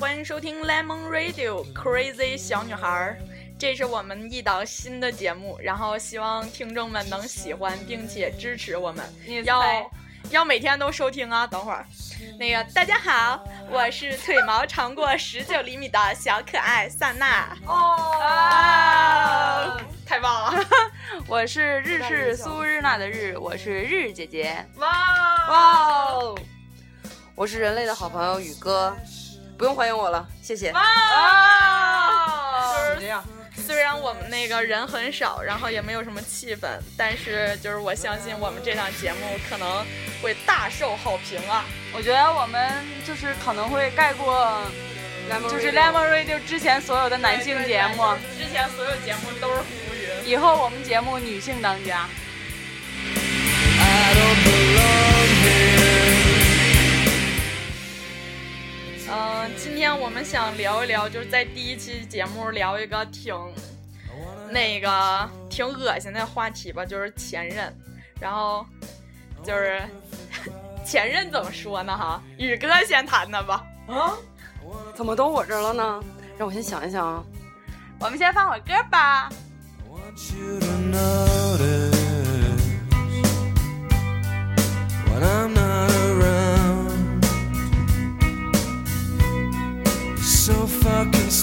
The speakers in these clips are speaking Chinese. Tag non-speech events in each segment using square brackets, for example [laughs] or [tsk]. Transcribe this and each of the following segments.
好，欢迎收听 Lemon Radio Crazy 小女孩儿，这是我们一档新的节目，然后希望听众们能喜欢并且支持我们，要要每天都收听啊。等会儿，那个大家好，我是腿毛长过十九厘米的小可爱萨娜。哦，太棒了！[laughs] 我是日式苏日娜的日，我是日姐姐。哇哇！我是人类的好朋友宇哥，不用欢迎我了，谢谢。哇！这样，虽然我们那个人很少，然后也没有什么气氛，但是就是我相信我们这档节目可能会大受好评啊！我觉得我们就是可能会盖过，就是 Lemon Radio 之前所有的男性节目，之前所有节目都是浮云，以后我们节目女性当家。嗯，今天我们想聊一聊，就是在第一期节目聊一个挺那个挺恶心的话题吧，就是前任。然后就是 [laughs] 前任怎么说呢？哈，宇哥先谈谈吧。啊？怎么到我这儿了呢？让我先想一想啊。我们先放会歌吧。so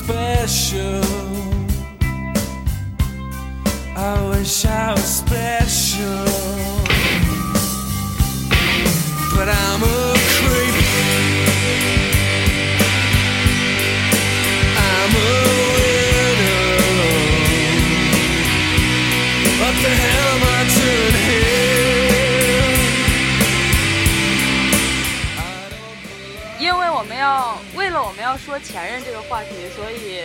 special. I wish I was special, but I'm a 要说前任这个话题，所以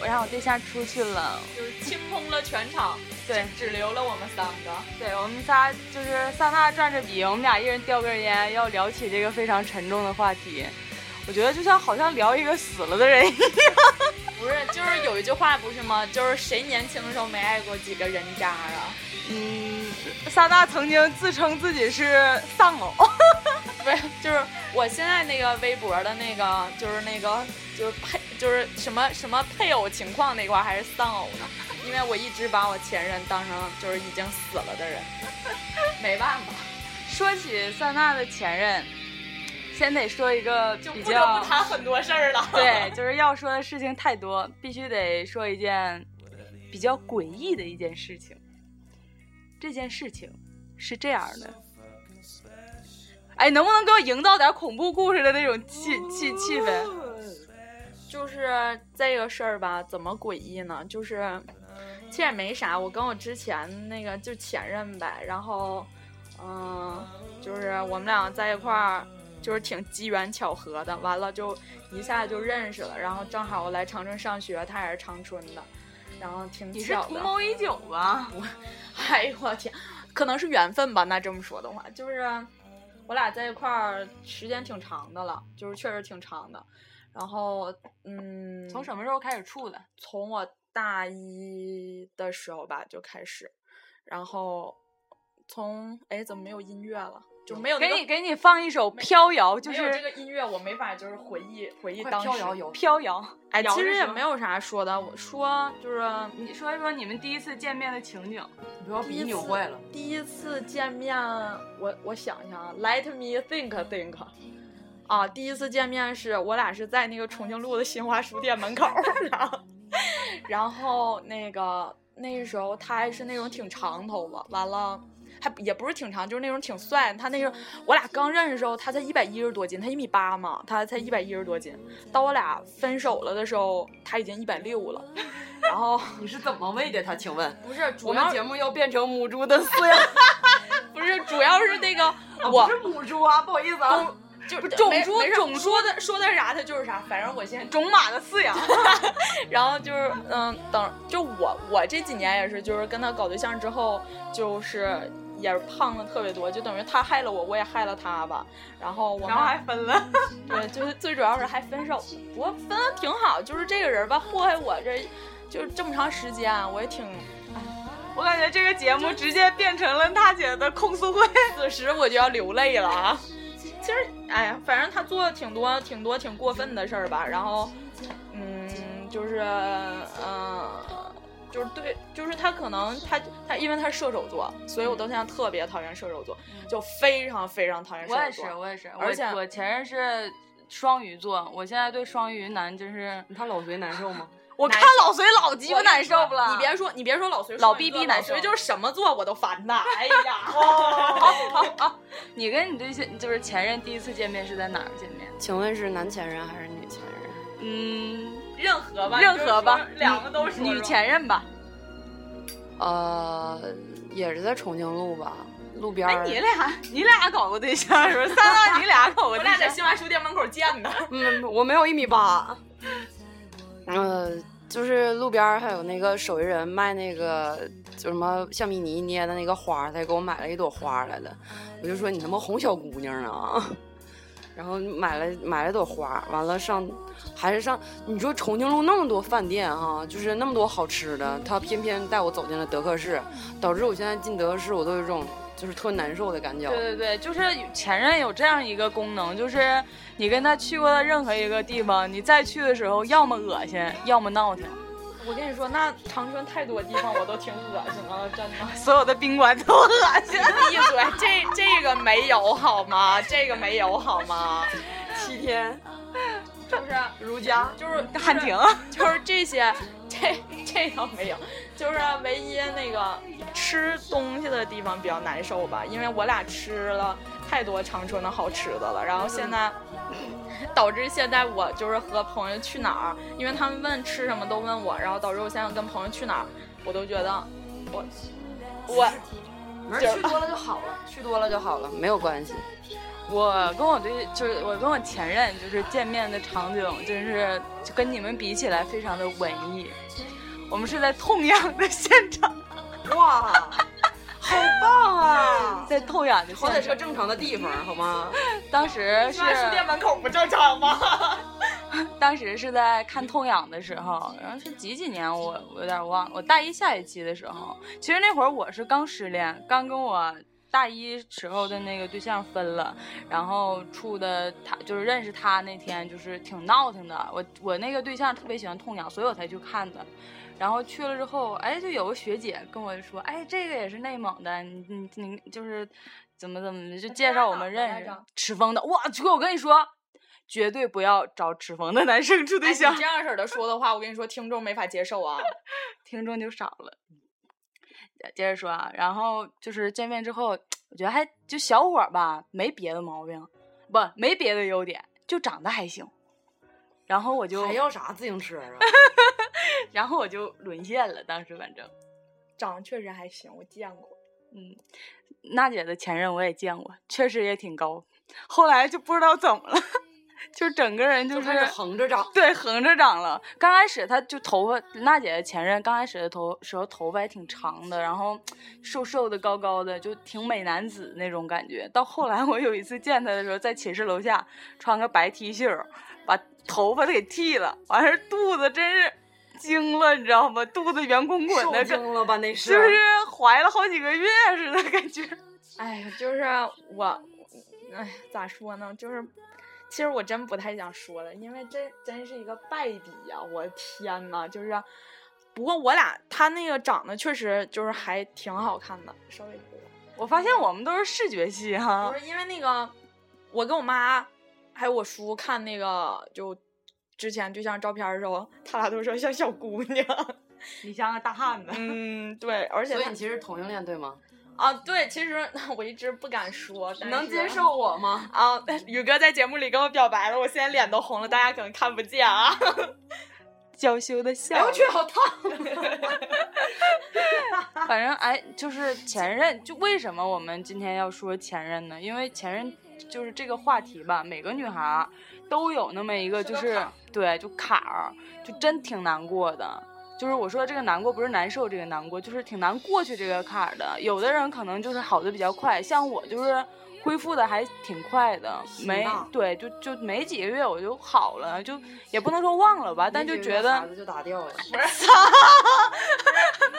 我让我对象出去了。就是清空了全场，对，只留了我们三个。对我们仨就是萨娜转着笔，我们俩一人叼根烟，要聊起这个非常沉重的话题。我觉得就像好像聊一个死了的人一样。不是，就是有一句话不是吗？就是谁年轻的时候没爱过几个人渣啊？嗯，萨娜曾经自称自己是丧偶。不是，就是我现在那个微博的那个，就是那个，就是配，就是什么什么配偶情况那块还是丧偶呢？因为我一直把我前任当成就是已经死了的人，[laughs] 没办法，说起萨娜的前任，先得说一个就不得比较不谈很多事儿了。对，[laughs] 就是要说的事情太多，必须得说一件比较诡异的一件事情。这件事情是这样的，哎，能不能给我营造点恐怖故事的那种气气气氛？就是这个事儿吧，怎么诡异呢？就是其实也没啥，我跟我之前那个就前任呗，然后嗯，就是我们俩在一块儿，就是挺机缘巧合的，完了就一下就认识了，然后正好我来长春上学，他也是长春的，然后挺巧的你是。图谋已久吧？我 [laughs] 哎呦我天，可能是缘分吧。那这么说的话，就是我俩在一块儿时间挺长的了，就是确实挺长的。然后，嗯，从什么时候开始处的？从我大一的时候吧就开始，然后从哎怎么没有音乐了？就没有那个给你给你放一首《飘摇》，就是这个音乐，我没法就是回忆回忆当时。飘摇有飘摇。哎，其实也没有啥说的，我说就是你说一说你们第一次见面的情景。你不要笔扭坏了。第一次见面，我我想一想啊，Let me think think。啊，第一次见面是我俩是在那个重庆路的新华书店门口，[laughs] 然后，然后那个那时候他还是那种挺长头发，完了还也不是挺长，就是那种挺帅。他那个我俩刚认识的时候，他才一百一十多斤，他一米八嘛，他才一百一十多斤。到我俩分手了的时候，他已经一百六了。[laughs] 然后你是怎么喂的他？请问，不是主要我们节目要变成母猪的饲养？[laughs] 不是主要是那个 [laughs] 啊我不是母猪啊，不好意思啊。就不种猪种猪说的说的啥，它就是啥，反正我先种马的饲养。然后就是嗯，等就我我这几年也是，就是跟他搞对象之后，就是也是胖了特别多，就等于他害了我，我也害了他吧。然后我们然后还分了。对，就是最主要是还分手了，不过分的挺好。就是这个人吧，祸害我这就是这么长时间，我也挺 [laughs] 我感觉这个节目直接变成了大姐的控诉会。[laughs] 此时我就要流泪了啊。其实哎呀，反正他做了挺多挺多挺过分的事儿吧，然后嗯，就是嗯。就是对，就是他可能他他因为他是射手座，所以我到现在特别讨厌射手座，就非常非常讨厌射手座我也。是，我也是，而且我我前任是双鱼座，我现在对双鱼男真是，他老随难受吗？[laughs] 我看老隋老鸡巴难受不了。你别说，你别说老隋，老逼逼难受就是什么座我都烦他。[laughs] 哎呀，好好好，你跟你对象就是前任第一次见面是在哪儿见面？请问是男前任还是女前任？嗯，任何吧，任何吧两个都是女前任吧。呃，也是在重庆路吧，路边儿。哎，你俩你俩搞过对象是不是？[laughs] 三哥，你俩 [laughs] 搞过对我俩在？新华书店门口见的。[laughs] 嗯，我没有一米八。呃，就是路边儿还有那个手艺人卖那个就什么橡皮泥捏的那个花，他给我买了一朵花来了。我就说你他妈哄小姑娘呢。然后买了买了朵花，完了上还是上，你说重庆路那么多饭店哈、就是那么多好吃的，他偏偏带我走进了德克士，导致我现在进德克士我都有一种就是特难受的感觉。对对对，就是前任有这样一个功能，就是你跟他去过的任何一个地方，你再去的时候，要么恶心，要么闹腾。我跟你说，那长春太多地方我都挺恶心的，真的。[laughs] 所有的宾馆都恶心。[laughs] 闭嘴，这这个没有好吗？这个没有好吗？七天就是如家，就是 [laughs] 汉庭，就是这些，这这倒没有，就是唯一那个吃东西的地方比较难受吧，因为我俩吃了太多长春的好吃的了，然后现在。[laughs] 导致现在我就是和朋友去哪儿，因为他们问吃什么都问我，然后导致我现在跟朋友去哪儿，我都觉得我我没，去多了就好了，去多了就好了，没有关系。我跟我对就是我跟我前任就是见面的场景，真是就跟你们比起来非常的文艺。我们是在痛痒的现场，哇，好棒啊！在痛痒的好歹现场。是个正常的地方，好吗？当时是书店门口不正常吗？[laughs] 当时是在看痛痒的时候，然后是几几年我我有点忘了，我大一下学期的时候，其实那会儿我是刚失恋，刚跟我大一时候的那个对象分了，然后处的他就是认识他那天就是挺闹腾的，我我那个对象特别喜欢痛痒，所以我才去看的。然后去了之后，哎，就有个学姐跟我说，哎，这个也是内蒙的，你你你就是怎么怎么的，就介绍我们认识。赤峰的，哇，哥，我跟你说，绝对不要找赤峰的男生处对哎，象你这，样式的说的话，我跟你说，听众没法接受啊。[laughs] 听众就少了。接着说啊，然后就是见面之后，我觉得还就小伙吧，没别的毛病，不，没别的优点，就长得还行。然后我就还，要啥自行车啊？[laughs] 然后我就沦陷了，当时反正。长得确实还行，我见过。嗯，娜姐的前任我也见过，确实也挺高，后来就不知道怎么了，就整个人就就是开始横着长。对横着长了。刚开始他就头发，娜姐的前任刚开始的头时候头发还挺长的，然后瘦瘦的高高的，就挺美男子那种感觉。到后来我有一次见他的时候，在寝室楼下穿个白 T 恤，把头发给剃了，完事儿肚子真是惊了，你知道吗？肚子圆滚滚的，跟惊了吧？那是是不是怀了好几个月似的感觉？哎呀，就是我，哎，咋说呢？就是，其实我真不太想说了，因为这真是一个败笔呀、我的天呐，就是，不过我俩他那个长得确实就是还挺好看的，稍微。我发现我们都是视觉系哈不，是因为那个，我跟我妈还有我叔看那个就之前对象照片的时候，他俩都说像小姑娘。你像个大汉子。[laughs] 嗯，对，而且他所以你其实同性恋对吗？啊，对，其实 [laughs] 我一直不敢说，但是能接受我吗？啊，宇哥在节目里跟我表白了，我现在脸都红了，大家可能看不见啊。[laughs] 娇羞的哎笑我，去，好烫！[laughs] 反正哎，就是前任，就为什么我们今天要说前任呢？因为前任就是这个话题吧，每个女孩儿都有那么一个，就是对，就坎儿，就真挺难过的。就是我说这个难过不是难受这个难过，就是挺难过去这个坎儿的。有的人可能就是好的比较快，像我就是恢复的还挺快的，没对，就就没几个月我就好了，就也不能说忘了吧，但就觉得就打掉了。[laughs]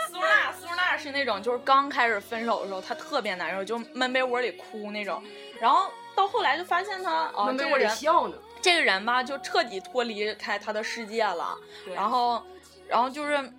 苏娜，苏娜是那种就是刚开始分手的时候，她特别难受，就闷被窝里哭那种。然后到后来就发现她哦，那没我得这个人笑呢。这个人吧，就彻底脱离开他的世界了。然后，然后就是，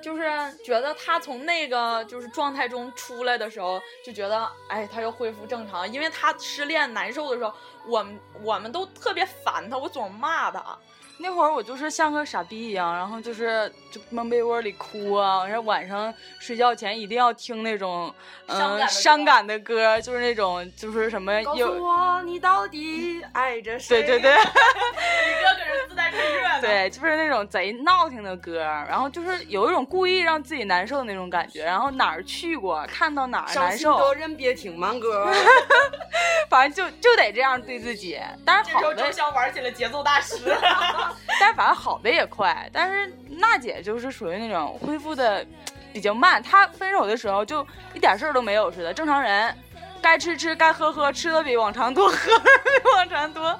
就是觉得他从那个就是状态中出来的时候，就觉得哎，他又恢复正常。因为他失恋难受的时候，我们我们都特别烦他，我总骂他。那会儿我就是像个傻逼一样，然后就是就蒙被窝里哭啊，然后晚上睡觉前一定要听那种嗯、伤感的歌伤感的歌，就是那种就是什么告诉有我你到底爱着谁？对对对 [laughs] 你哥搁这自带配乐的。对，就是那种贼闹听的歌，然后就是有一种故意让自己难受的那种感觉，然后哪儿去过看到哪儿难受，都人别听慢歌。[laughs] 反正就就得这样对自己。但是这时候好的周，玩起了节奏大师。[laughs] 但反正好的也快。但是娜姐就是属于那种恢复的比较慢，她分手的时候就一点事儿都没有似的，正常人，该吃吃，该喝喝，吃的比往常多，喝的比往常多。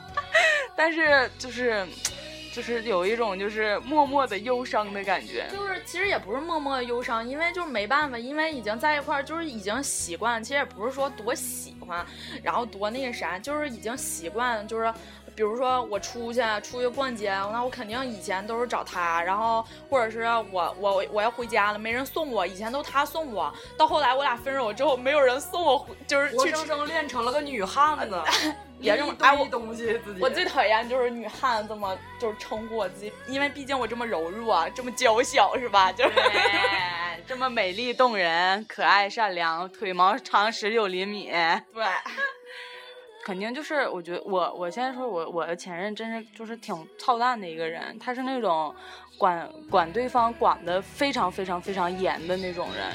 但是就是就是有一种就是默默的忧伤的感觉。就是其实也不是默默的忧伤，因为就是没办法，因为已经在一块儿，就是已经习惯。其实也不是说多喜欢，然后多那个啥，就是已经习惯，就是。比如说我出去出去逛街，那我肯定以前都是找他，然后或者是我我我要回家了，没人送我，以前都他送我。到后来我俩分手之后，没有人送我回，就是活生生练成了个女汉子，别这么一哎我东西自己。我最讨厌就是女汉子这么就是称呼我自己，因为毕竟我这么柔弱，这么娇小，是吧？就是对，[laughs] 这么美丽动人、可爱善良，腿毛长十九厘米，对。肯定就是我觉得我我现在说我我的前任真是就是挺操蛋的一个人，他是那种管管对方管的非常非常非常严的那种人，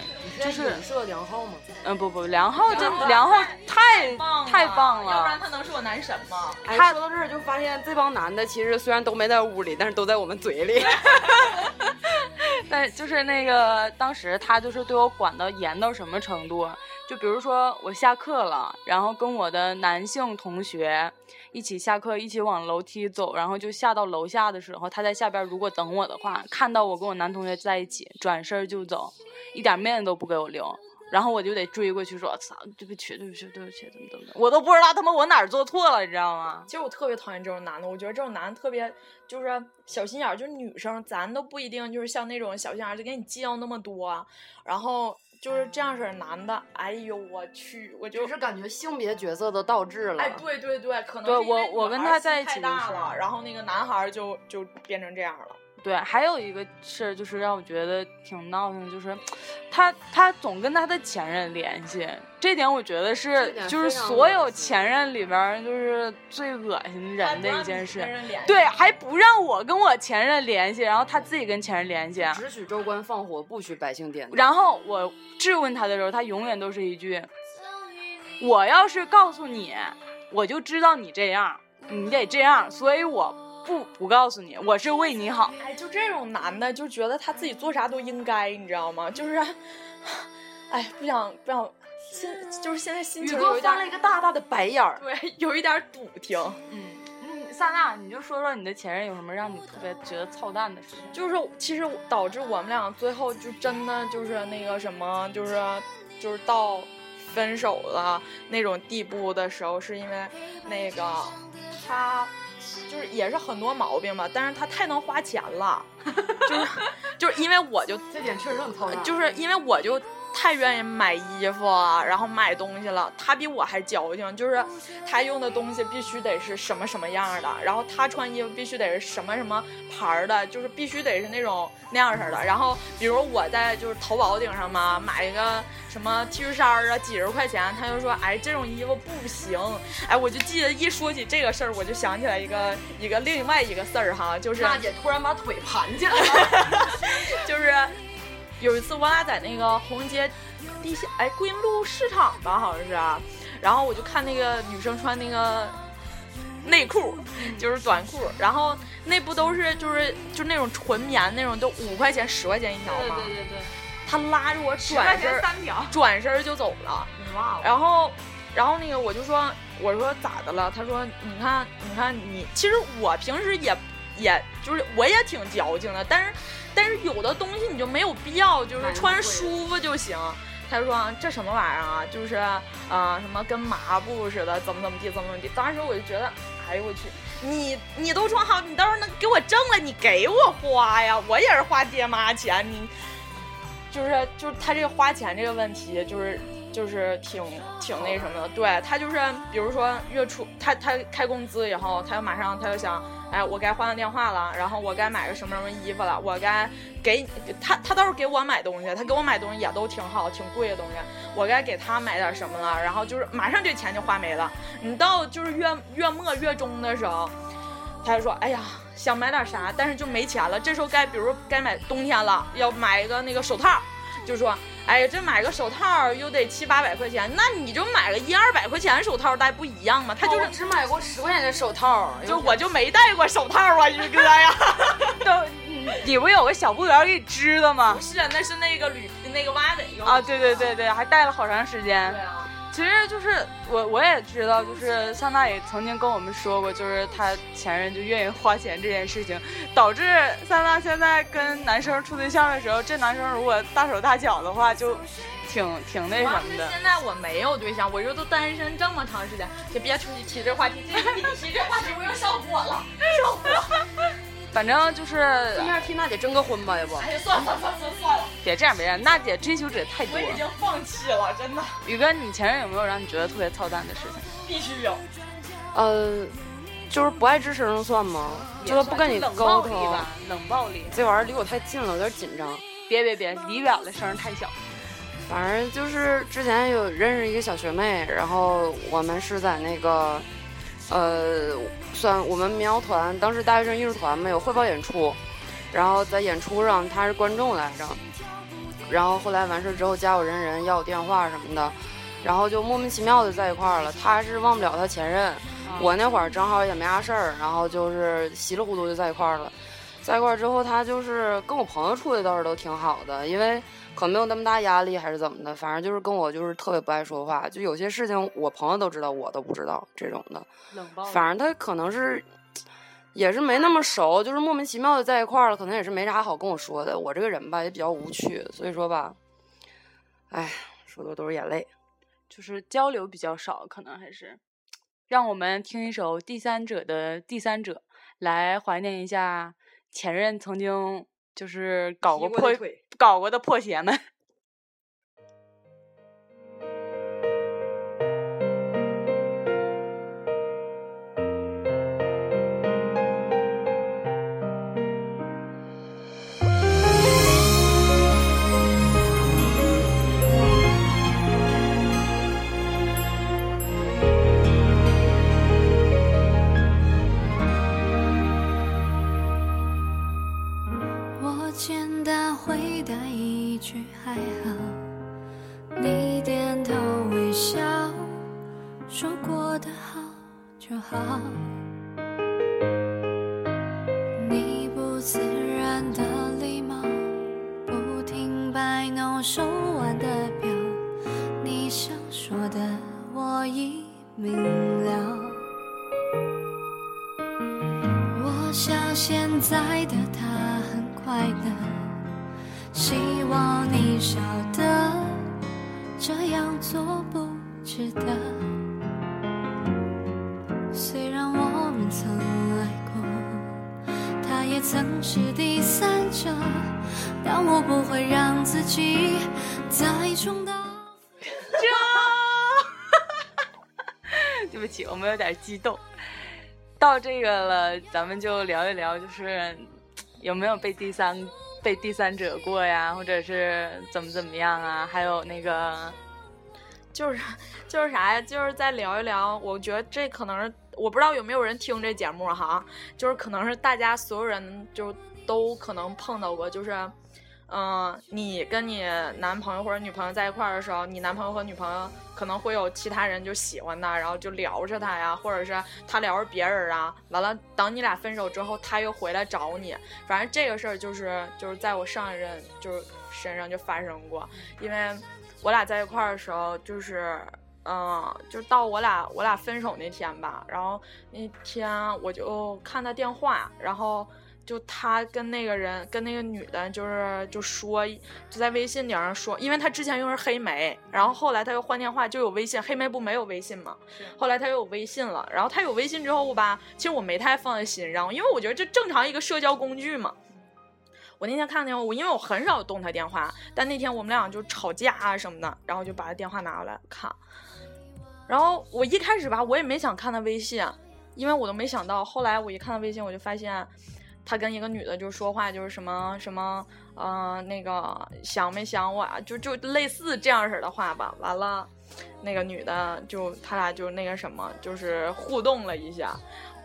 就是人设良好吗？嗯不不梁浩真浩梁浩太棒太棒了要不然，他能是我男神吗？哎，他说到这儿就发现这帮男的其实虽然都没在屋里，但是都在我们嘴里。[laughs] 但就是那个当时他就是对我管到严到什么程度？就比如说我下课了，然后跟我的男性同学一起下课，一起往楼梯走，然后就下到楼下的时候，他在下边如果等我的话，看到我跟我男同学在一起，转身就走，一点面子都不给我留。然后我就得追过去说：“操，对不起，对不起，对不起，怎么怎么的？”我都不知道他妈我哪儿做错了，你知道吗？其实我特别讨厌这种男的，我觉得这种男的特别就是小心眼，就是女生咱都不一定就是像那种小心眼就给你计较那么多，然后就是这样式男的，哎呦我去，我就就是感觉性别角色都倒置了。哎，对对对，可能对我我跟他在一起了，然后那个男孩就就变成这样了。对，还有一个事儿就是让我觉得挺闹腾的，就是 [tsk] 他他总跟他的前任联系，这点我觉得是就是所有前任里边儿就是最恶心人的一件事对，还不让我跟我前任联系，然后他自己跟前任联系。只许州官放火，不许百姓点灯。然后我质问他的时候，他永远都是一句：“我要是告诉你，我就知道你这样，你得这样，所以我不不告诉你，我是为你好。”哎，就这种男的，就觉得他自己做啥都应该，你知道吗？就是，哎，不想不想，心就是现在心情有一点翻了一个大大的白眼儿。对，有一点儿堵挺。嗯，嗯，萨娜，你就说说你的前任有什么让你特别觉得操蛋的事情？就是其实导致我们俩最后就真的就是那个什么，就是就是到分手了那种地步的时候，是因为那个他就是也是很多毛病吧，但是他太能花钱了，就是就是因为我就 [laughs] 这点确实很操蛋。就是因为我就太愿意买衣服啊，然后买东西了。他比我还矫情，就是他用的东西必须得是什么什么样的，然后他穿衣服必须得是什么什么牌的，就是必须得是那种那样式的。然后比如我在就是淘宝顶上嘛买一个什么 T 恤衫啊，几十块钱，他就说哎这种衣服不行。哎，我就记得一说起这个事儿，我就想起来一个一个另外一个事儿哈，就是娜姐突然把腿盘起来了。就是有一次我俩在那个红街地下哎桂林路市场吧，好像是啊，然后我就看那个女生穿那个内裤，就是短裤，然后那不都是就是就那种纯棉那种，都五块钱十块钱一条吗？对对对，他拉着我转身儿三条。转身就走了。哇哦！然后，然后那个我就说，我说咋的了？他说，你看，你看你，其实我平时也，也就是我也挺矫情的，但是，但是有的东西你就没有必要，就是穿贵舒服就行。他就说这什么玩意儿啊，就是啊、呃什么跟麻布似的，怎么怎么地，怎么怎么地。当时我就觉得，哎呦我去，你你都穿好，你到时候能给我挣了，你给我花呀，我也是花爹妈钱，你就是就是他这个花钱这个问题，就是就是挺挺那什么的。对他就是，比如说月初他他开工资以后，他就马上他就想，哎，我该换个电话了，然后我该买个什么什么衣服了，我该给他他倒是给我买东西，他给我买东西也都挺好，挺贵的东西，我该给他买点什么了，然后就是马上这钱就花没了。你到就是月月末月中的时候，他就说，哎呀。想买点啥，但是就没钱了。这时候该，比如该买冬天了，要买一个那个手套，就说，哎呀，这买个手套又得七八百块钱，那你就买个一二百块钱手套戴不一样吗？他就是我只买过十块钱的手套，就我就没戴过手套啊，宇哥呀。[laughs] [laughs] 都你不有个小布帘给你织的吗不？是，那是那个铝那个蛙尾用的啊，对对对对，还戴了好长时间对。啊。其实就是我我也知道，就是桑娜也曾经跟我们说过，就是她前任就愿意花钱这件事情，导致桑娜现在跟男生处对象的时候，这男生如果大手大脚的话，就挺挺那什么的。现在我没有对象，我这都单身这么长时间，就别出去提这话题，这个你提这话题我又上火了，上火。反正就是顺便替娜姐征个婚吧，要不？哎呀，算了算了算了算了，别这样，别这样，娜姐追求者太多了。我已经放弃了，真的宇哥，你前任有没有让你觉得特别操蛋的事情？必须有。呃，就是不爱吱声算吗？就是不跟你沟通暴力吧，，冷暴力。这玩意儿离我太近了，有点紧张。别别别，离远了声儿太小。反正就是之前有认识一个小学妹，然后我们是在那个，呃，算我们民谣团，当时大学生艺术团嘛有汇报演出，然后在演出上他是观众来着，然后后来完事之后加我人人要我电话什么的，然后就莫名其妙的在一块儿了。他是忘不了他前任，我那会儿正好也没啥事儿，然后就是稀里糊涂就在一块儿了。在一块儿之后，他就是跟我朋友处的倒是都挺好的，因为可能没有那么大压力还是怎么的，反正就是跟我就是特别不爱说话，就有些事情我朋友都知道，我都不知道这种的。冷暴力。反正他可能是也是没那么熟，就是莫名其妙的在一块儿了，可能也是没啥好跟我说的。我这个人吧也比较无趣，所以说吧，哎，说多都是眼泪。就是交流比较少，可能还是。让我们听一首《第三者的第三者》，来怀念一下前任曾经就是搞过破腿搞过的破鞋们。回答一句还好，你点头微笑，说过的好就好。你不自然的礼貌，不停摆弄手腕的表，你想说的我已明了。我想现在的他很快乐，希望你晓得，这样做不值得。虽然我们曾爱过，他也曾是第三者，但我不会让自己再重蹈。对不起，我们有点激动。到这个了，咱们就聊一聊，就是有没有被第三被第三者过呀，或者是怎么怎么样啊？还有那个，[laughs] 就是就是啥呀？就是再聊一聊，我觉得这可能是我不知道有没有人听这节目哈，就是可能是大家所有人就都可能碰到过，就是。嗯，你跟你男朋友或者女朋友在一块儿的时候，你男朋友和女朋友可能会有其他人就喜欢他，然后就聊着他呀，或者是他聊着别人啊。完了，等你俩分手之后，他又回来找你。反正这个事儿就是就是在我上一任就是身上就发生过，因为我俩在一块儿的时候，就是嗯，就到我俩我俩分手那天吧，然后那天我就看他电话，然后就他跟那个人跟那个女的，就是就说就在微信顶上说，因为他之前用的是黑莓，然后后来他又换电话就有微信，黑莓不没有微信嘛？后来他又有微信了，然后他有微信之后吧，其实我没太放在心上，因为我觉得这正常一个社交工具嘛。我那天看电话，我因为我很少动他电话，但那天我们俩就吵架啊什么的，然后就把他电话拿过来看。然后我一开始吧，我也没想看他微信，因为我都没想到。后来我一看他微信，我就发现他跟一个女的就说话，就是什么什么，呃，那个想没想我啊，就就类似这样式的话吧。完了，那个女的就他俩就那个什么，就是互动了一下，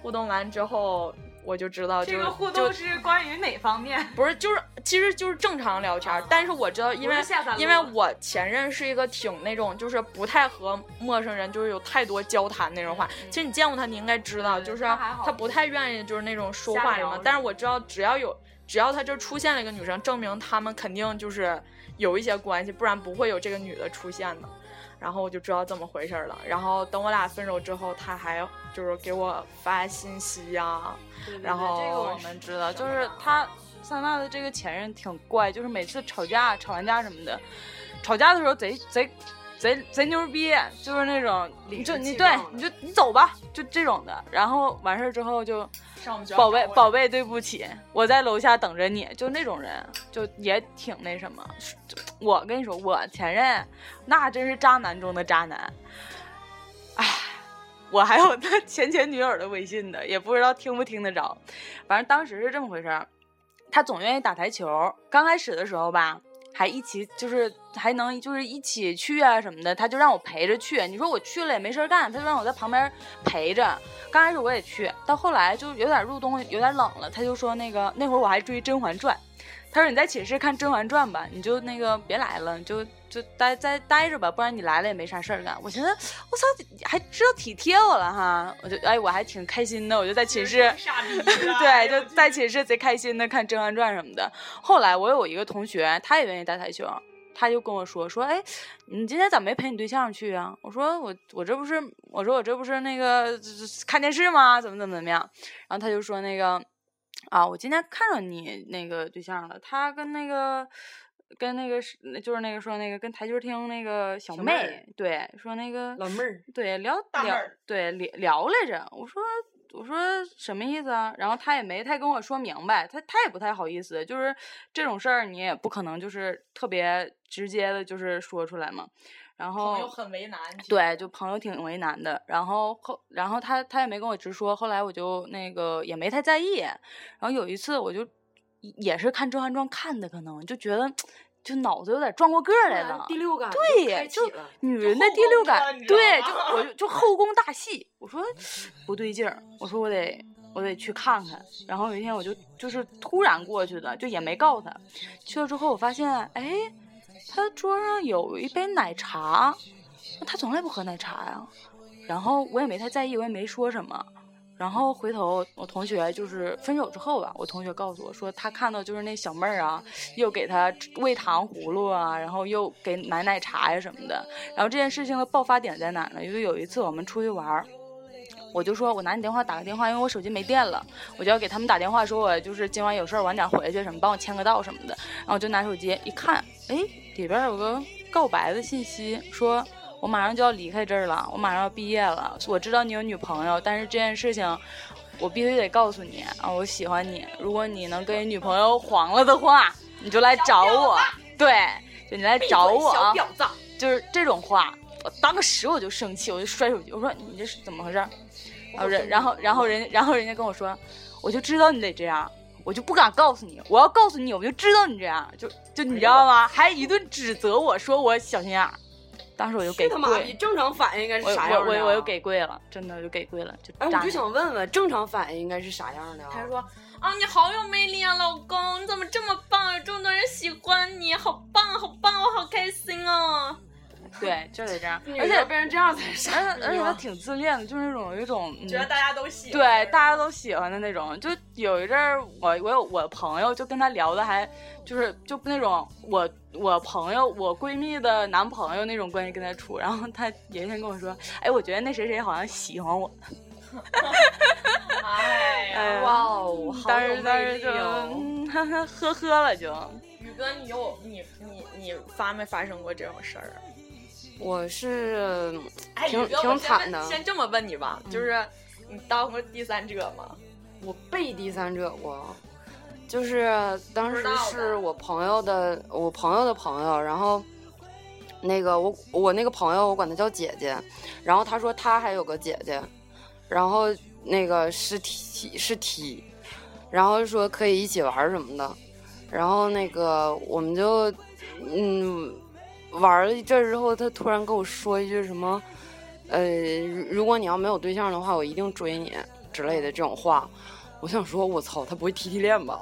互动完之后。我就知道，就这个互就动是关于哪方面？不是，就是其实就是正常聊天儿，但是我知道，因为因为我前任是一个挺那种，就是不太和陌生人就是有太多交谈那种话。其实你见过他，你应该知道，对就是他不太愿意就是那种说话什么。但是我知道，只要有只要他这出现了一个女生，证明他们肯定就是有一些关系，不然不会有这个女的出现的。然后我就知道怎么回事了。然后等我俩分手之后，他还就是给我发信息呀、然后这个我们知道，就是他三娜的这个前任挺怪，就是每次吵架、吵完架什么的，吵架的时候贼贼贼贼牛逼，就是那种你就你对你就你走吧，就这种的。然后完事儿之后就宝贝宝贝对不起，我在楼下等着你，就那种人就也挺那什么。就我跟你说，我前任那真是渣男中的渣男，唉。我还有他前前女友的微信的，也不知道听不听得着。反正当时是这么回事儿，他总愿意打台球。刚开始的时候吧，还一起就是还能就是一起去啊什么的，他就让我陪着去。你说我去了也没事儿干，他就让我在旁边陪着。刚开始我也去，到后来就有点入冬，有点冷了，他就说那个那会儿我还追《甄嬛传》，他说你在寝室看《甄嬛传》吧，你就那个别来了，你就就待在待着吧，不然你来了也没啥事儿干。我寻思我操，还知道体贴我了哈，我就哎我还挺开心的，我就在寝室。[laughs] 对，就在寝室贼开心的看《甄嬛传》什么的。后来我有一个同学，他也愿意打台球，他就跟我说说，哎，你今天咋没陪你对象去啊？我说我我这不是我说我这不是那个看电视吗？怎么怎么怎么样？然后他就说那个啊，我今天看着你那个对象了，他跟那个。跟那个是，就是那个说那个跟台球厅那个小妹，对，说那个老妹儿，对，聊聊对聊聊来着。我说我说什么意思啊？然后他也没太跟我说明白，他他也不太好意思，就是这种事儿你也不可能就是特别直接的，就是说出来嘛。然后朋友很为难。对，就朋友挺为难的。然后后，然后他他也没跟我直说，后来我就那个也没太在意。然后有一次我就也是看《甄嬛传》看的，可能就觉得就脑子有点转过个来了。第六感对就了女人的第六感，对，就我就就后宫大戏，我说 [laughs] 不对劲儿，我说我得我得去看看。然后有一天我就就是突然过去的，就也没告诉他。去了之后我发现，哎，他桌上有一杯奶茶，他从来不喝奶茶呀。然后我也没太在意，我也没说什么。然后回头我同学就是分手之后吧，我同学告诉我说，他看到就是那小妹儿啊，又给他喂糖葫芦啊，然后又给买奶茶呀什么的。然后这件事情的爆发点在哪呢？因为有一次我们出去玩儿，我就说我拿你电话打个电话，因为我手机没电了，我就要给他们打电话，说我就是今晚有事儿晚点回去什么，帮我签个到什么的。然后我就拿手机一看，哎，里边有个告白的信息，说我马上就要离开这儿了，我马上要毕业了。我知道你有女朋友，但是这件事情我必须得告诉你啊，我喜欢你。如果你能跟你女朋友黄了的话，你就来找我。对，就你来找我。小婊子。就是这种话，我当时我就生气，我就摔手机，我说你这是怎么回事儿？然后人，然后然后人，然后人家跟我说，我就知道你得这样，我就不敢告诉你，我要告诉你，我就知道你这样，就就你知道吗？还一顿指责我说我小心眼儿，当时我就给去他妈逼！跪，正常反应应该是啥样的啊？我我我又给跪了，真的我就给跪了，就哎，我就想问问，正常反应应该是啥样的啊？他说啊，你好有魅力啊，老公，你怎么这么棒？有这么多人喜欢你，好棒，好棒，我好开心哦。对，就得这样，而且人变成这样才是而且而且他挺自恋的，就是那种有一种嗯觉得大家都喜欢。对，大家都喜欢的那种。就有一阵儿，我我有我朋友就跟他聊的还就是就那种我我朋友我闺蜜的男朋友那种关系跟他处，然后他有一天跟我说，哎，我觉得那谁谁好像喜欢我。哎哎呀哇哦，好当有魅时当时就 [laughs] 呵呵了就。宇哥，你有你你你发没发生过这种事儿啊？我是哎，挺挺惨的。先这么问你吧，就是你当过第三者吗？我被第三者过，就是当时是我朋友的，我朋友的朋友，然后那个我我那个朋友我管她叫姐姐，然后她说她还有个姐姐，然后那个是 T 是 T，然后说可以一起玩什么的，然后那个我们就嗯玩了一阵之后，他突然跟我说一句什么，呃，如如果你要没有对象的话，我一定追你之类的这种话。我想说，我操，他不会提提恋吧？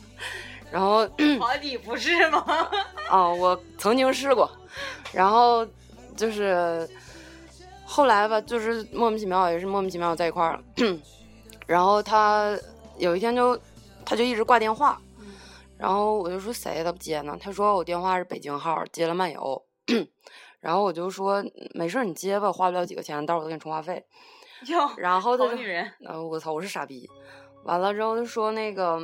[laughs] 然后好你不是吗？[laughs] 啊，我曾经试过，然后就是后来吧，就是莫名其妙，也是莫名其妙在一块儿了。[clears throat] 然后他有一天就，他就一直挂电话，然后我就说谁他不接呢？他说我电话是北京号，接了漫游。[clears throat] 然后我就说没事儿，你接吧，花不了几个钱，到时候我给你充话费。哟，然后他就好女人。呃，我操，我是傻逼。完了之后就说那个，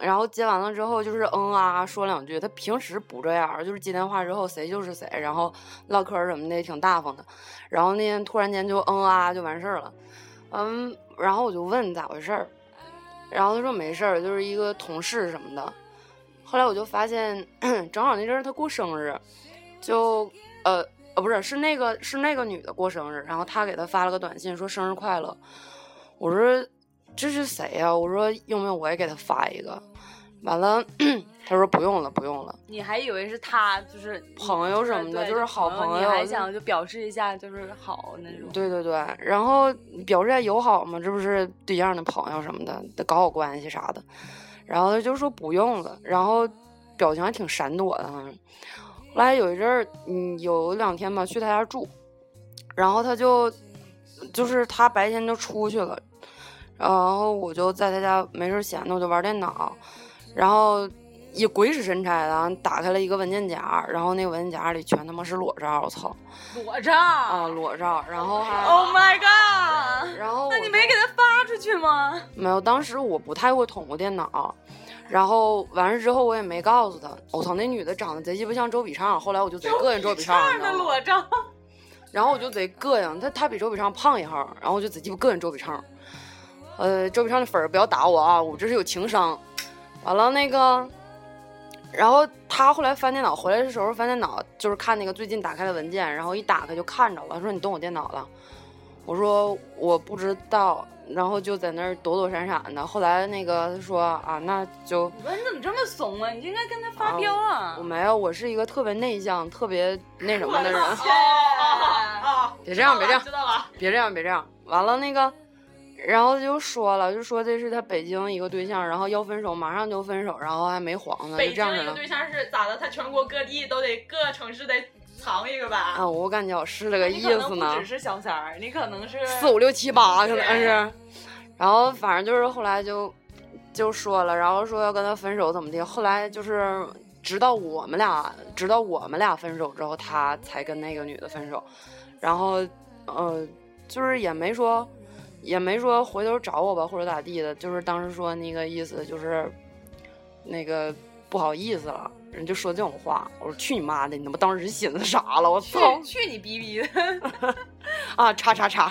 然后接完了之后就是嗯啊说两句。他平时不这样，就是接电话之后谁就是谁，然后唠嗑什么的也挺大方的。然后那天突然间就嗯啊就完事儿了，嗯，然后我就问咋回事儿，然后他说没事儿，就是一个同事什么的。后来我就发现，[clears throat] 正好那阵儿他过生日，就呃呃不是是那个是那个女的过生日，然后他给他发了个短信说生日快乐。我说这是谁呀、我说用不用我也给他发一个？完了，[clears throat] 他说不用了，不用了。你还以为是他，就是朋友什么的就是好朋朋友你还想就表示一下，就是好那种。对对对，然后表示一下友好嘛，这不是对象的朋友什么的，得搞好关系啥的。然后他就说不用了，然后表情还挺闪躲的。哈后来有一阵儿，嗯，有两天吧，去他家住，然后他就就是他白天就出去了，然后我就在他家没事闲的，我就玩电脑，然后也鬼使神差的打开了一个文件夹，然后那个文件夹里全他妈是裸照，我操裸照啊，裸照，然后还。！Oh my god！然后那你没给他发出去吗？没有，当时我不太会捅过电脑，然后完事之后我也没告诉他。我操，那女的长得贼鸡巴像周笔畅，后来我就贼膈应周笔畅，的？裸照，然后我就贼膈应她，她比周笔畅胖一号，然后我就贼鸡巴膈应周笔畅。呃，周笔畅的粉儿不要打我啊，我这是有情商。完了那个，然后他后来翻电脑回来的时候翻电脑，就是看那个最近打开的文件，然后一打开就看着了，说你动我电脑了。我说我不知道，然后就在那儿躲躲闪闪的。后来那个他说啊，那就我说你怎么这么怂啊？你就应该跟他发飙啊！我没有，我是一个特别内向、特别那什么的人。[laughs] 别这样，别这样，知道了。别这样，别这样。完了那个，然后就说了，就说这是他北京一个对象，然后要分手，马上就分手，然后还没黄呢，就这样式的。京一个对象是咋的？他全国各地都得各城市得藏一个吧？啊，我感觉我是这个意你可能不思呢只，是小三儿，你可能是四五六七八可能是。然后反正就是后来就就说了，然后说要跟他分手怎么的。后来就是直到我们俩直到我们俩分手之后，他才跟那个女的分手。然后呃，就是也没说也没说回头找我吧或者咋地的，就是当时说那个意思就是那个不好意思了。人就说这种话，我说去你妈的！你他妈当时寻思啥了？我操去去你逼逼的！[laughs] 啊！叉叉叉！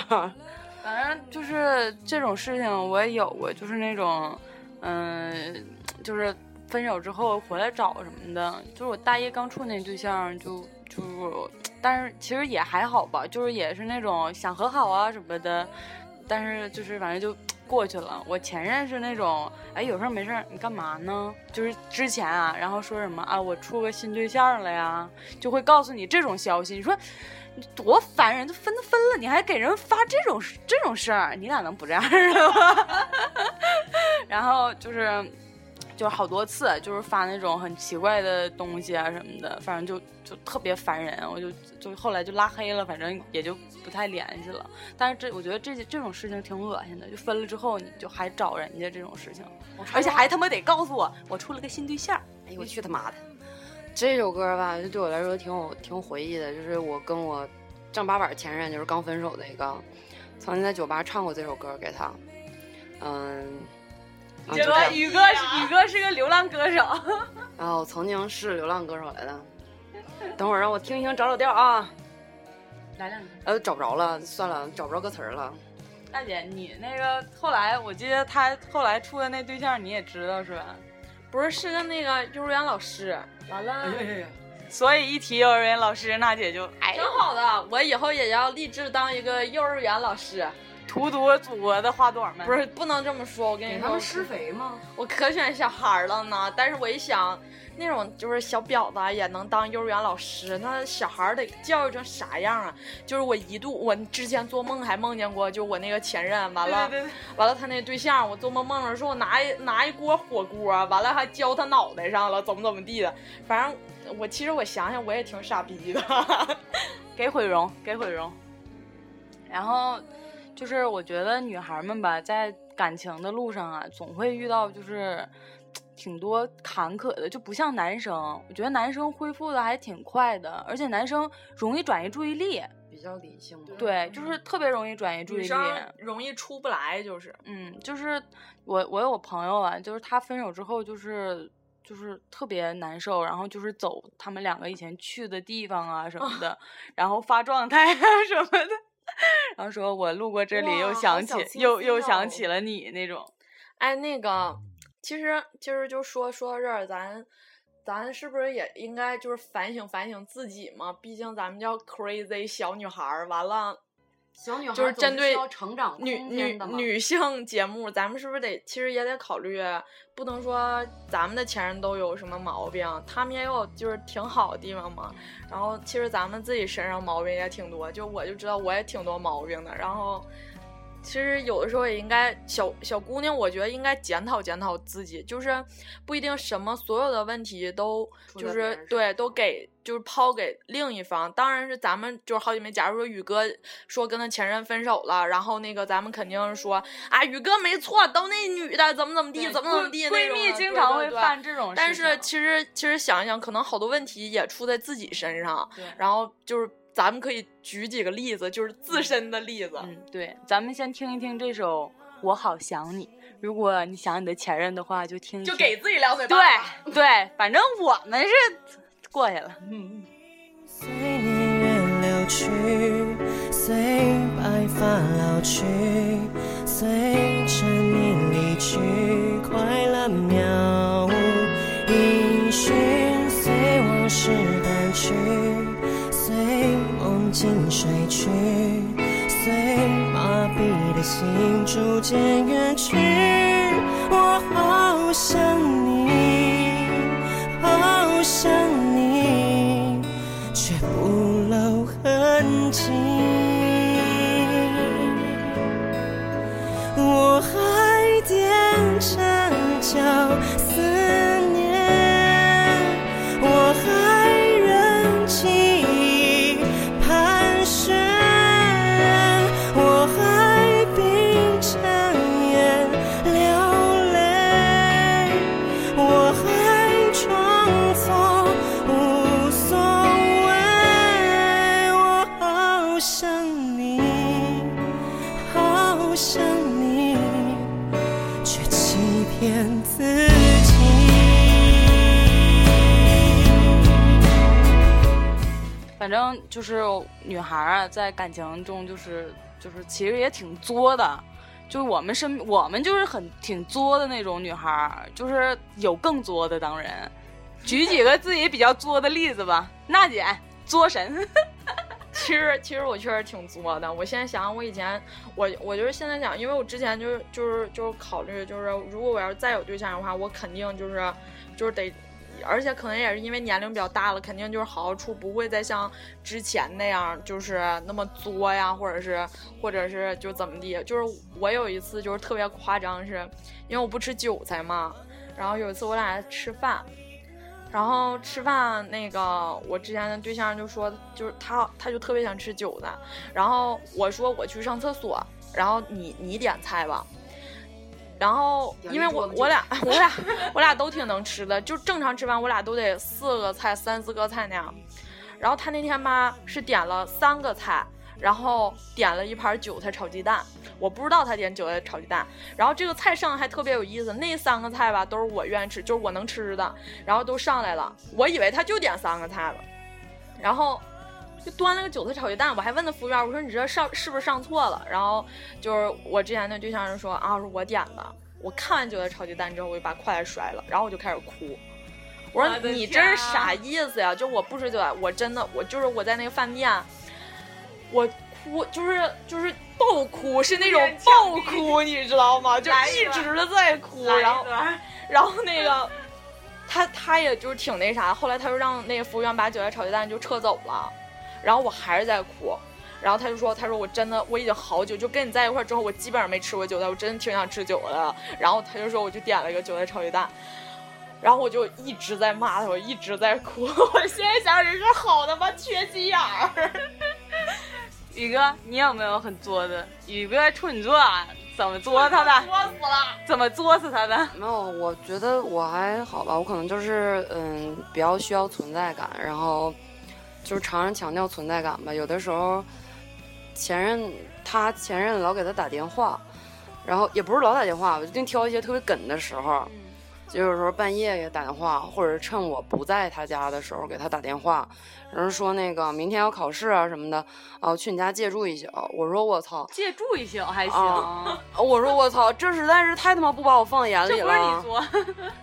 反正就是这种事情我也有过，就是那种，嗯、就是分手之后回来找什么的。就是我大一刚处那对象就，就但是其实也还好吧，就是也是那种想和好啊什么的，但是就是反正就过去了。我前任是那种，哎，有事儿没事儿你干嘛呢？就是之前啊，然后说什么啊，我处个新对象了呀，就会告诉你这种消息。你说你多烦人，都分都分了，你还给人发这种这种事儿，你俩能不这样吗？[laughs] 然后就是。就是好多次，就是发那种很奇怪的东西啊什么的，反正就就特别烦人，我就就后来就拉黑了，反正也就不太联系了。但是这我觉得这这种事情挺恶心的，就分了之后你就还找人家这种事情，而且还他妈得告诉我我处了个新对象。哎呦我去他妈的！这首歌吧，就对我来说挺有挺有回忆的，就是我跟我正八板前任就是刚分手的一个，曾经在酒吧唱过这首歌给他。嗯，啊宇哥，宇哥，宇哥是个流浪歌手。[laughs] 啊，我曾经是流浪歌手来的。等会儿让我听一听，找找调啊。来两句。呃，找不着了，算了，找不着歌词儿了。大姐，你那个后来，我记得他后来处的那对象你也知道是吧？不是是个那个幼儿园老师，完了。呀，所以一提幼儿园老师，娜姐就哎挺好的，我以后也要立志当一个幼儿园老师。[laughs] 荼毒祖国的花朵们。不是，不能这么说。我跟你说，他们施肥吗？我可喜欢小孩了呢。但是我一想，那种就是小婊子也能当幼儿园老师，那小孩得教育成啥样啊？就是我一度，我之前做梦还梦见过，就我那个前任，完了，对对对完了他那对象，我做梦梦着说我拿一拿一锅火锅，完了还浇他脑袋上了，怎么怎么地的。反正我其实我想想，我也挺傻逼的。[laughs] 给毁容，给毁容。然后就是我觉得女孩们吧，在感情的路上啊，总会遇到就是挺多坎坷的，就不像男生。我觉得男生恢复的还挺快的，而且男生容易转移注意力，比较理性。对，就是特别容易转移注意力。容易出不来，就是嗯，就是我我有朋友啊，就是他分手之后就是就是特别难受，然后就是走他们两个以前去的地方啊什么的，[laughs] 然后发状态啊什么的，然后说我路过这里又想起又又想起了你那种。哎，那个，其实其实就说说到这儿，咱咱是不是也应该就是反省反省自己嘛？毕竟咱们叫 crazy 小女孩儿，完了小女孩就是针对成长女女女性节目，咱们是不是得其实也得考虑，不能说咱们的前任都有什么毛病，他们也有就是挺好的地方嘛。然后其实咱们自己身上毛病也挺多，就我就知道我也挺多毛病的。然后其实有的时候也应该小小姑娘，我觉得应该检讨检讨自己，就是不一定什么所有的问题都就是对都给就是抛给另一方。当然是咱们就是好姐妹，假如说宇哥说跟他前任分手了，然后那个咱们肯定是说啊宇哥没错，都那女的怎么怎么地，怎么怎么地那闺蜜经常会犯。这种事，但是其实其实想一想，可能好多问题也出在自己身上对，然后就是咱们可以举几个例子，就是自身的例子。嗯，对，咱们先听一听这首《我好想你》。如果你想你的前任的话，就听听就给自己两嘴巴。对对，反正我们是过去了。嗯，随年月流去，随白发老去，随着你离去，快乐渺梦境睡去，随麻痹的心逐渐远去。我好想你，好想你。却不露痕迹。我还踮着脚正就是女孩儿啊，在感情中就是就是其实也挺作的，就是我们身我们就是很挺作的那种女孩儿，就是有更作的当然。举几个自己比较作的例子吧，[laughs] 娜姐作神。[laughs] 其实其实我确实挺作的。我现在想想，我以前我我就是现在想，因为我之前就是就是就是考虑，就是如果我要是再有对象的话，我肯定就是就是得。而且可能也是因为年龄比较大了，肯定就是好好处，不会再像之前那样就是那么作呀，或者是或者是就怎么地。就是我有一次就是特别夸张，是因为我不吃韭菜嘛，然后有一次我俩吃饭，然后吃饭那个我之前的对象就说，就是他他就特别想吃韭菜，然后我说我去上厕所，然后你你点菜吧。然后，因为我我俩 [laughs] 我俩我俩都挺能吃的，就正常吃饭我俩都得四个菜三四个菜那样。然后他那天吧是点了三个菜，然后点了一盘韭菜炒鸡蛋。我不知道他点韭菜炒鸡蛋，然后这个菜上的还特别有意思，那三个菜吧都是我愿意吃，就是我能吃的，然后都上来了。我以为他就点三个菜了，然后就端了个韭菜炒鸡蛋，我还问那服务员，我说你这上是不是上错了？然后就是我之前的对象就说啊，是我点的。我看完韭菜炒鸡蛋之后，我就把筷子摔了，然后我就开始哭。我说你这是啥意思呀？就我不吃韭菜，我真的我就是我在那个饭店，我哭就是就是爆哭，是那种爆哭，你知道吗？就一直的在哭，然后然后那个他他也就是挺那啥，后来他就让那个服务员把韭菜炒鸡蛋就撤走了，然后我还是在哭。然后他就说：“他说我真的我已经好久就跟你在一块儿之后，我基本上没吃过韭菜，我真的挺想吃韭菜的。”然后他就说：“我就点了一个韭菜炒鸡蛋。”然后我就一直在骂他，我一直在哭。[laughs] 我现在想人是好他妈缺心眼儿。宇哥，你有没有很作的？宇哥处女座啊，怎么作他的？作死了！怎么作死他的？没有，我觉得我还好吧，我可能就是嗯比较需要存在感，然后就是常常强调存在感吧。有的时候前任他前任老给他打电话，然后也不是老打电话，我就定挑一些特别梗的时候，就有时候半夜也打电话，或者趁我不在他家的时候给他打电话，然后说那个明天要考试啊什么的，啊去你家借住一宿。我说我操，借住一宿还行，啊我说我操，这实在是太他妈不把我放眼里了。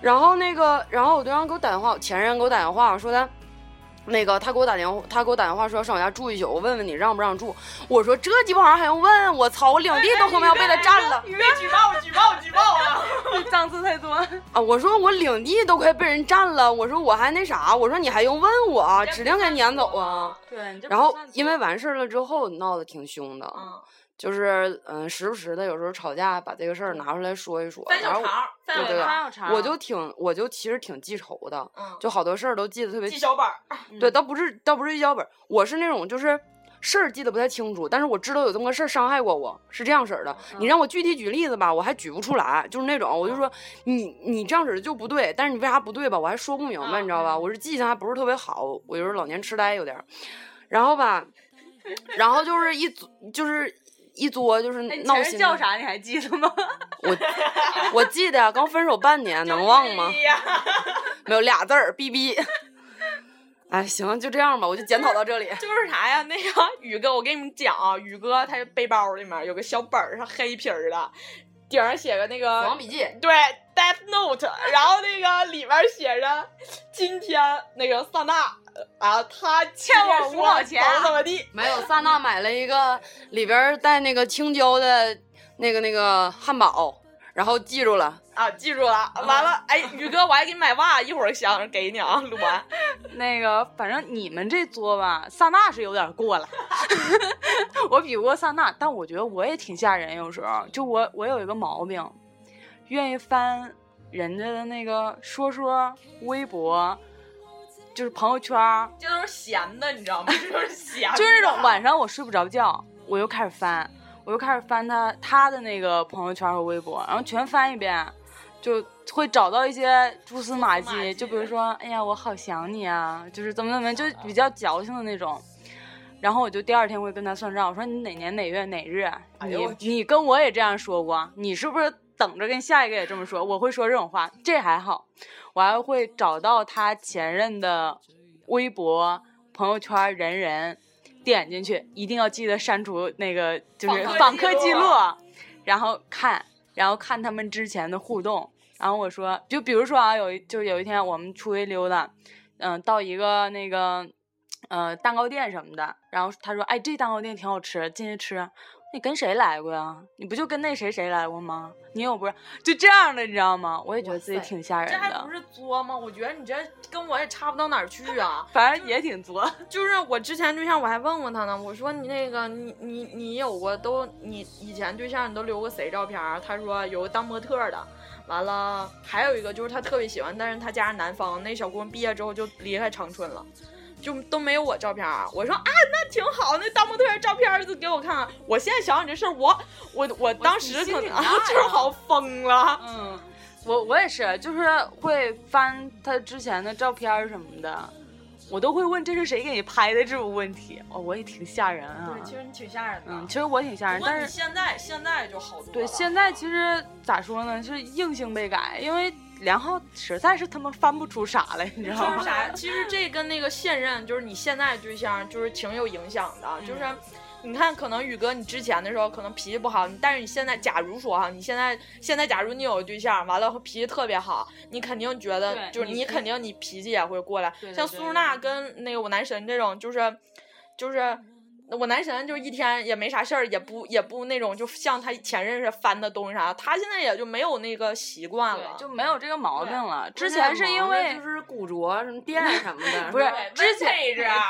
然后那个，然后我对象给我打电话，前任给我打电话说他。那个他给我打电话，他给我打电话说上我家住一宿，我问问你让不让住。我说这鸡巴玩意儿还用问？我操，我领地都他妈要被他占了 [laughs] 你别举报，举报，举报啊！档次太多。啊！我说我领地都快被人占了，我说我还那啥，我说你还用问我啊？指定给撵走啊！对，然后因为完事儿了之后闹得挺凶的，嗯，就是嗯时不时的有时候吵架把这个事儿拿出来说一说，然后我就挺我就其实挺记仇的，嗯，就好多事儿都记得特别记小本儿。对，倒不是倒不是记小本儿，我是那种就是事儿记得不太清楚，但是我知道有这么个事儿伤害过我，是这样式儿的。你让我具体举例子吧，我还举不出来，就是那种我就说你你这样式儿的就不对，但是你为啥不对吧，我还说不明白，你知道吧？我是记性还不是特别好，我就是老年痴呆有点儿，然后吧，然后就是一组就是。一作就是闹心叫啥？你还记得吗？[laughs] 我我记得呀，刚分手半年，能忘吗？[laughs] 没有俩字儿，逼逼。哎，行，就这样吧，我就检讨到这里。[laughs] 就是啥呀？那个宇哥，我跟你们讲啊，宇哥他背包里面有个小本儿，是黑皮儿的，顶上写个那个死亡个笔记，对 Death Note，[laughs] 然后那个里面写着今天那个萨娜啊，他欠我五毛钱啊怎么怎么地，没有萨娜买了一个里边带那个青椒的那个那个汉堡，然后记住了。啊，记住了。完了，哎，宇哥，我还给你买袜，[laughs] 一会儿想着给你啊，录完。[laughs] 那个，反正你们这作吧，萨娜是有点过了。[laughs] 我比不过萨娜，但我觉得我也挺吓人。有时候，就我我有一个毛病，愿意翻人家的那个说说、微博，就是朋友圈，这都是闲的，你知道吗？这都是闲，就是那种晚上我睡不着觉，我又开始翻，我又开始翻他他的那个朋友圈和微博，然后全翻一遍，就会找到一些蛛丝马迹，就比如说，哎呀，我好想你啊，就是怎么怎么，就比较矫情的那种。然后我就第二天会跟他算账，我说你哪年哪月哪日啊？你你跟我也这样说过，你是不是等着跟下一个也这么说？我会说这种话，这还好，我还会找到他前任的微博、朋友圈、人人，点进去一定要记得删除那个就是访客记录然后看，然后看他们之前的互动。然后我说，就比如说啊，有一就有一天我们出去溜达，嗯、到一个那个呃蛋糕店什么的，然后他说，哎，这蛋糕店挺好吃，进去吃。你跟谁来过呀？你不就跟那谁谁来过吗？你又不是就这样的，你知道吗？我也觉得自己挺吓人的这还不，是作吗？我觉得你这跟我也差不到哪儿去啊。[laughs] 反正也挺作。[laughs] 就是我之前对象，我还问过他呢，我说你那个你你你有过都你以前对象你都留过谁照片儿？他说有个当模特儿的，完了还有一个就是他特别喜欢，但是他家是南方，那小姑娘毕业之后就离开长春了。就都没有我照片儿，我说啊，那挺好，那当模特儿照片儿就给我看看。我现在想想这事儿，我我我当时可能就是好疯了。嗯，我我也是，就是会翻他之前的照片什么的，我都会问这是谁给你拍的这种问题。哦，我也挺吓人啊。对，其实你挺吓人的。嗯，其实我挺吓人，但是现在现在就好多了。对现在其实咋说呢，是硬性被改，因为梁浩实在是他妈翻不出啥来，你知道吗？就是啥？其实这跟那个现任，就是你现在对象，就是挺有影响的。嗯就是你看，可能宇哥你之前的时候可能脾气不好，但是你现在，假如说哈，你现在现在假如你有个对象，完了脾气特别好，你肯定觉得就是你肯定你脾气也会过来。像对对对苏娜跟那个我男神这种，就是就是。我男神就一天也没啥事儿，也不也不那种，就像他前任似的翻的东西啥，他现在也就没有那个习惯了，就没有这个毛病了。之之前是因为就是古着什么店什么的，[laughs] 不是之前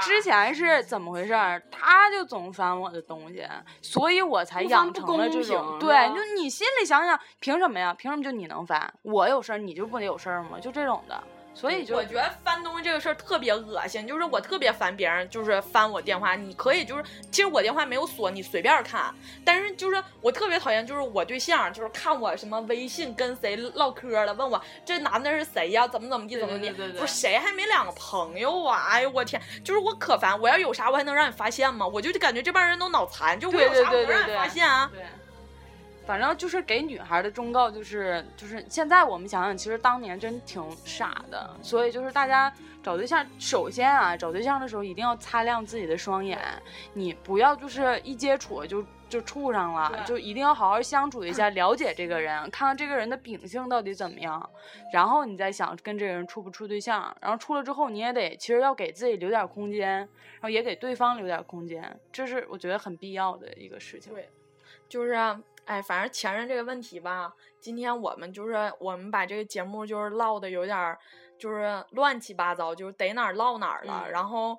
之前是怎么回事儿？他就总翻我的东西，所以我才养成了这公种。平对，就你心里想想，凭什么呀？凭什么就你能翻？我有事儿你就不得有事儿吗？就这种的，所以就我觉得翻东西这个事儿特别恶心，就是我特别烦别人就是翻我电话，你可以就是其实我电话没有锁，你随便看，但是就是我特别讨厌就是我对象就是看我什么微信跟谁唠嗑了，问我这男的是谁呀，怎么怎么地怎么地，不是谁还没两个朋友啊？哎呦我天，就是我可烦，我要有啥我还能让你发现吗？我就感觉这帮人都脑残，就我有啥我能让你发现啊？对。反正就是给女孩的忠告，就是就是现在我们想想，其实当年真挺傻的。所以就是大家找对象，首先啊，找对象的时候一定要擦亮自己的双眼，你不要就是一接触就就处上了，就一定要好好相处一下，了解这个人，看看这个人的秉性到底怎么样，然后你再想跟这个人处不处对象。然后处了之后，你也得其实要给自己留点空间，然后也给对方留点空间，这是我觉得很必要的一个事情。对就是哎，反正前任这个问题吧，今天我们就是我们把这个节目就是唠的有点儿就是乱七八糟，就是逮哪儿唠哪儿了。嗯然后，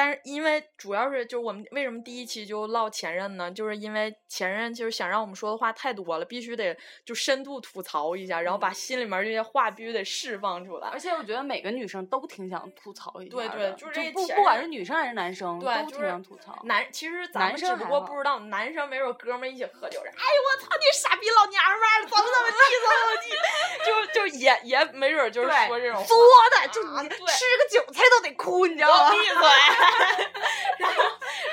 但是因为主要是就是我们为什么第一期就唠前任呢？就是因为前任就是想让我们说的话太多了，必须得就深度吐槽一下，然后把心里面这些话必须得释放出来而。且我觉得每个女生都挺想吐槽一下对的对就是这不不管是女生还是男生，都挺对就是想吐槽。男其实咱男们只不过不知道，男生没准哥们儿一起喝酒，哎 [laughs] 呦我操你傻逼老娘们儿，怎么怎么地怎么怎么地，[laughs] 就就也也没准就是说这种话作的，就你吃个韭菜都得哭，你知道吗？闭嘴。[laughs] 然后，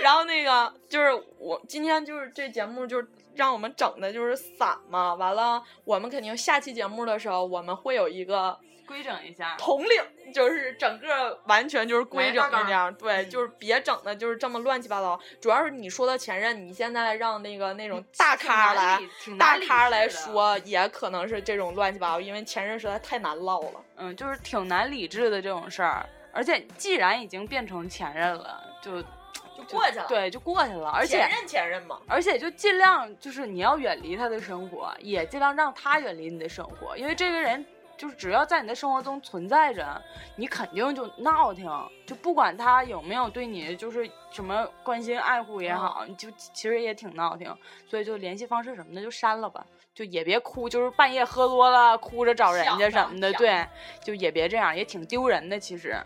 然后那个就是我今天就是这节目就是让我们整的就是散嘛，完了我们肯定下期节目的时候我们会有一个规整一下。统领，就是整个完全就是规整的这样，对，嗯就是别整的就是这么乱七八糟。主要是你说的前任，你现在让那个那种大咖来。大咖来，说，也可能是这种乱七八糟，因为前任实在太难唠了。嗯，就是挺难理智的这种事儿。而且既然已经变成前任了，就就过去了，，对，就过去了。而且前任前任嘛，而且就尽量就是你要远离他的生活，也尽量让他远离你的生活，因为这个人就是只要在你的生活中存在着，你肯定就闹挺，就不管他有没有对你就是什么关心爱护也好，你就其实也挺闹挺，所以就联系方式什么的就删了吧。就也别哭，就是半夜喝多了哭着找人家什么的，想对，就也别这样，也挺丢人的。其实，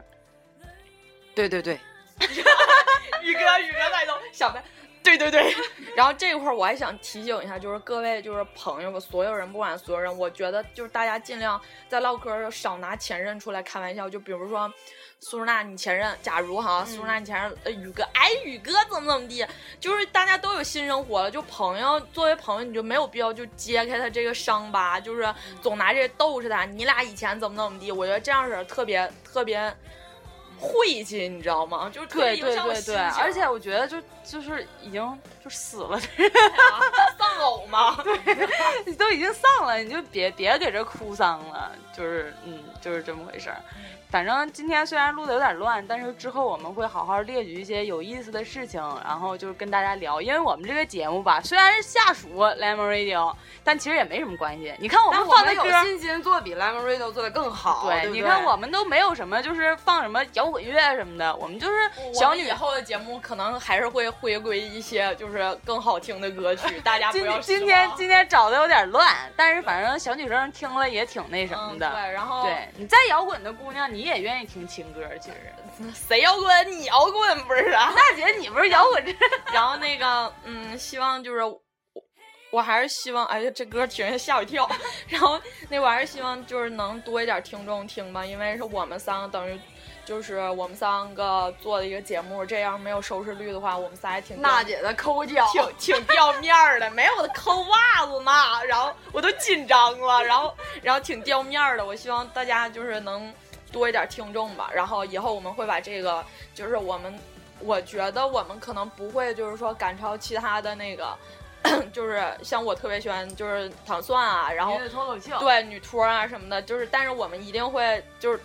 对对对，[laughs] 宇哥，宇哥在都想呗。对对对，[laughs] 然后这一块儿我还想提醒一下，就是各位就是朋友们，所有人不管所有人，我觉得就是大家尽量在唠嗑少拿前任出来开玩笑，就比如说苏苏娜你前任，假如哈苏苏娜你前任，呃宇哥，哎宇哥怎么怎么地，就是大家都有新生活了，就朋友作为朋友你就没有必要就揭开他这个伤疤，就是总拿这逗着他，你俩以前怎么怎么地，我觉得这样式儿特别特别。晦气，你知道吗？就是对对对对，而且我觉得就就是已经就死了，啊 [laughs] 丧偶嘛，对？[laughs] 你都已经丧了，你就别别给这哭丧了，就是嗯，就是这么回事儿。反正今天虽然录的有点乱，但是之后我们会好好列举一些有意思的事情，然后就是跟大家聊。因为我们这个节目吧，虽然是下属 Lemon Radio，但其实也没什么关系。你看我们放的歌，信心做比 Lemon Radio 做的更好。对你看我们都没有什么，就是放什么摇滚乐什么的，我们就是小女以后的节目可能还是会回归一些就是更好听的歌曲，[laughs] 大家不今要今天今天找的有点乱，但是反正小女生听了也挺那什么的。嗯对，然后对你再摇滚的姑娘，你也愿意听情歌，其实。[laughs] 谁摇滚你摇滚不是啊？大姐，你不是摇滚这？[laughs] 然后那个嗯，希望就是我我还是希望，哎呀，这歌听着吓我一跳。[laughs] 然后那我还是希望就是能多一点听众听吧，因为是我们三个等于。就是我们三个做的一个节目，这样没有收视率的话，我们仨也挺娜姐的抠脚，挺挺掉面儿的，没有我的抠袜子呢，然后我都紧张了，然后然后挺掉面儿的。我希望大家就是能多一点听众吧，然后以后我们会把这个，就是我们我觉得我们可能不会就是说赶超其他的那个，[coughs] 就是像我特别喜欢就是糖蒜啊，然后对女托啊什么的，就是但是我们一定会就是。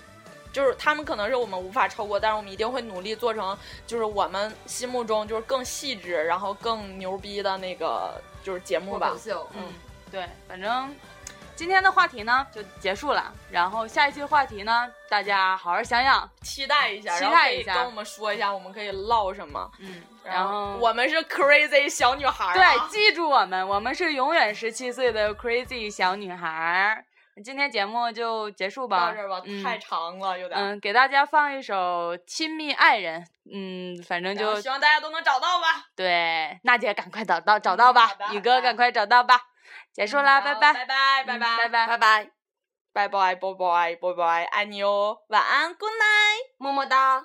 就是他们可能是我们无法超过，但是我们一定会努力做成，就是我们心目中就是更细致，然后更牛逼的那个就是节目吧。秀，嗯，对，反正今天的话题呢就结束了，然后下一期话题呢，大家好好想想，期待一下，期待一下跟我们说一下，我们可以唠什么。嗯，然然后我们是 crazy 小女孩、啊，对，记住我们，我们是永远十七岁的 crazy 小女孩儿。今天节目就结束吧，到这儿吧，嗯太长了，有点。嗯，给大家放一首《亲密爱人》，嗯，反正就希望大家都能找到吧。对，娜姐赶快找到找到吧宇哥赶快找到吧，结束啦，拜拜，拜拜，拜嗯拜，拜拜。拜拜，拜拜，拜拜，拜拜，爱你哦，晚安，Good night。么么哒。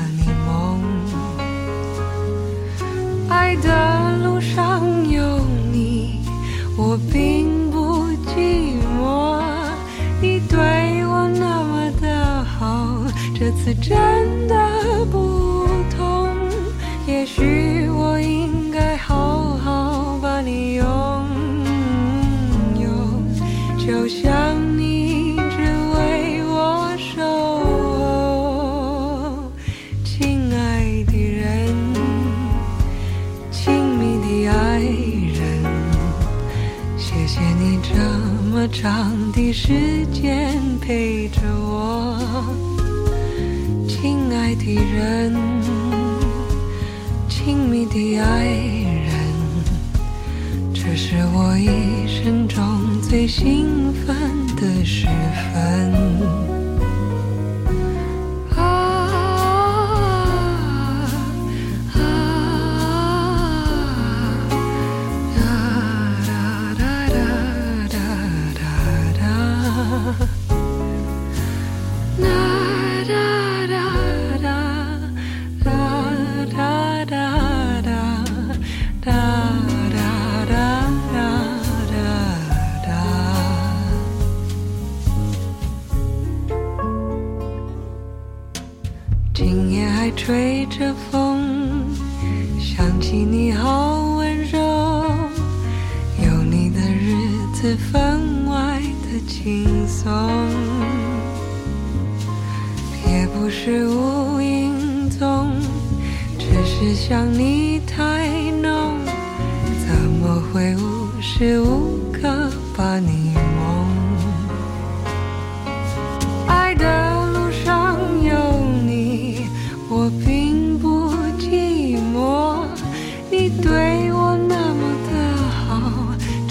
是真的不同，也许我应该好好把你拥有，就像你只为我守候，亲爱的人，亲密的爱人，谢谢你这么长的时间陪着我。的人，亲密的爱人，这是我一生中最兴奋的时分。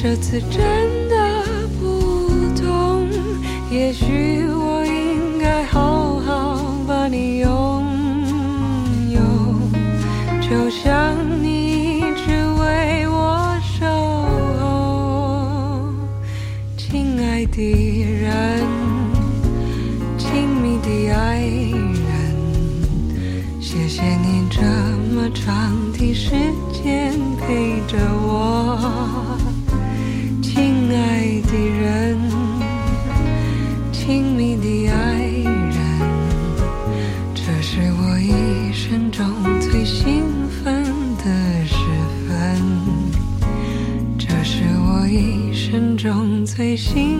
这次真的不同。也许我应该好好把你拥有，就像你一直为我守候，亲爱的人。亲密的爱人，谢谢你这么长的时间陪着我，的心。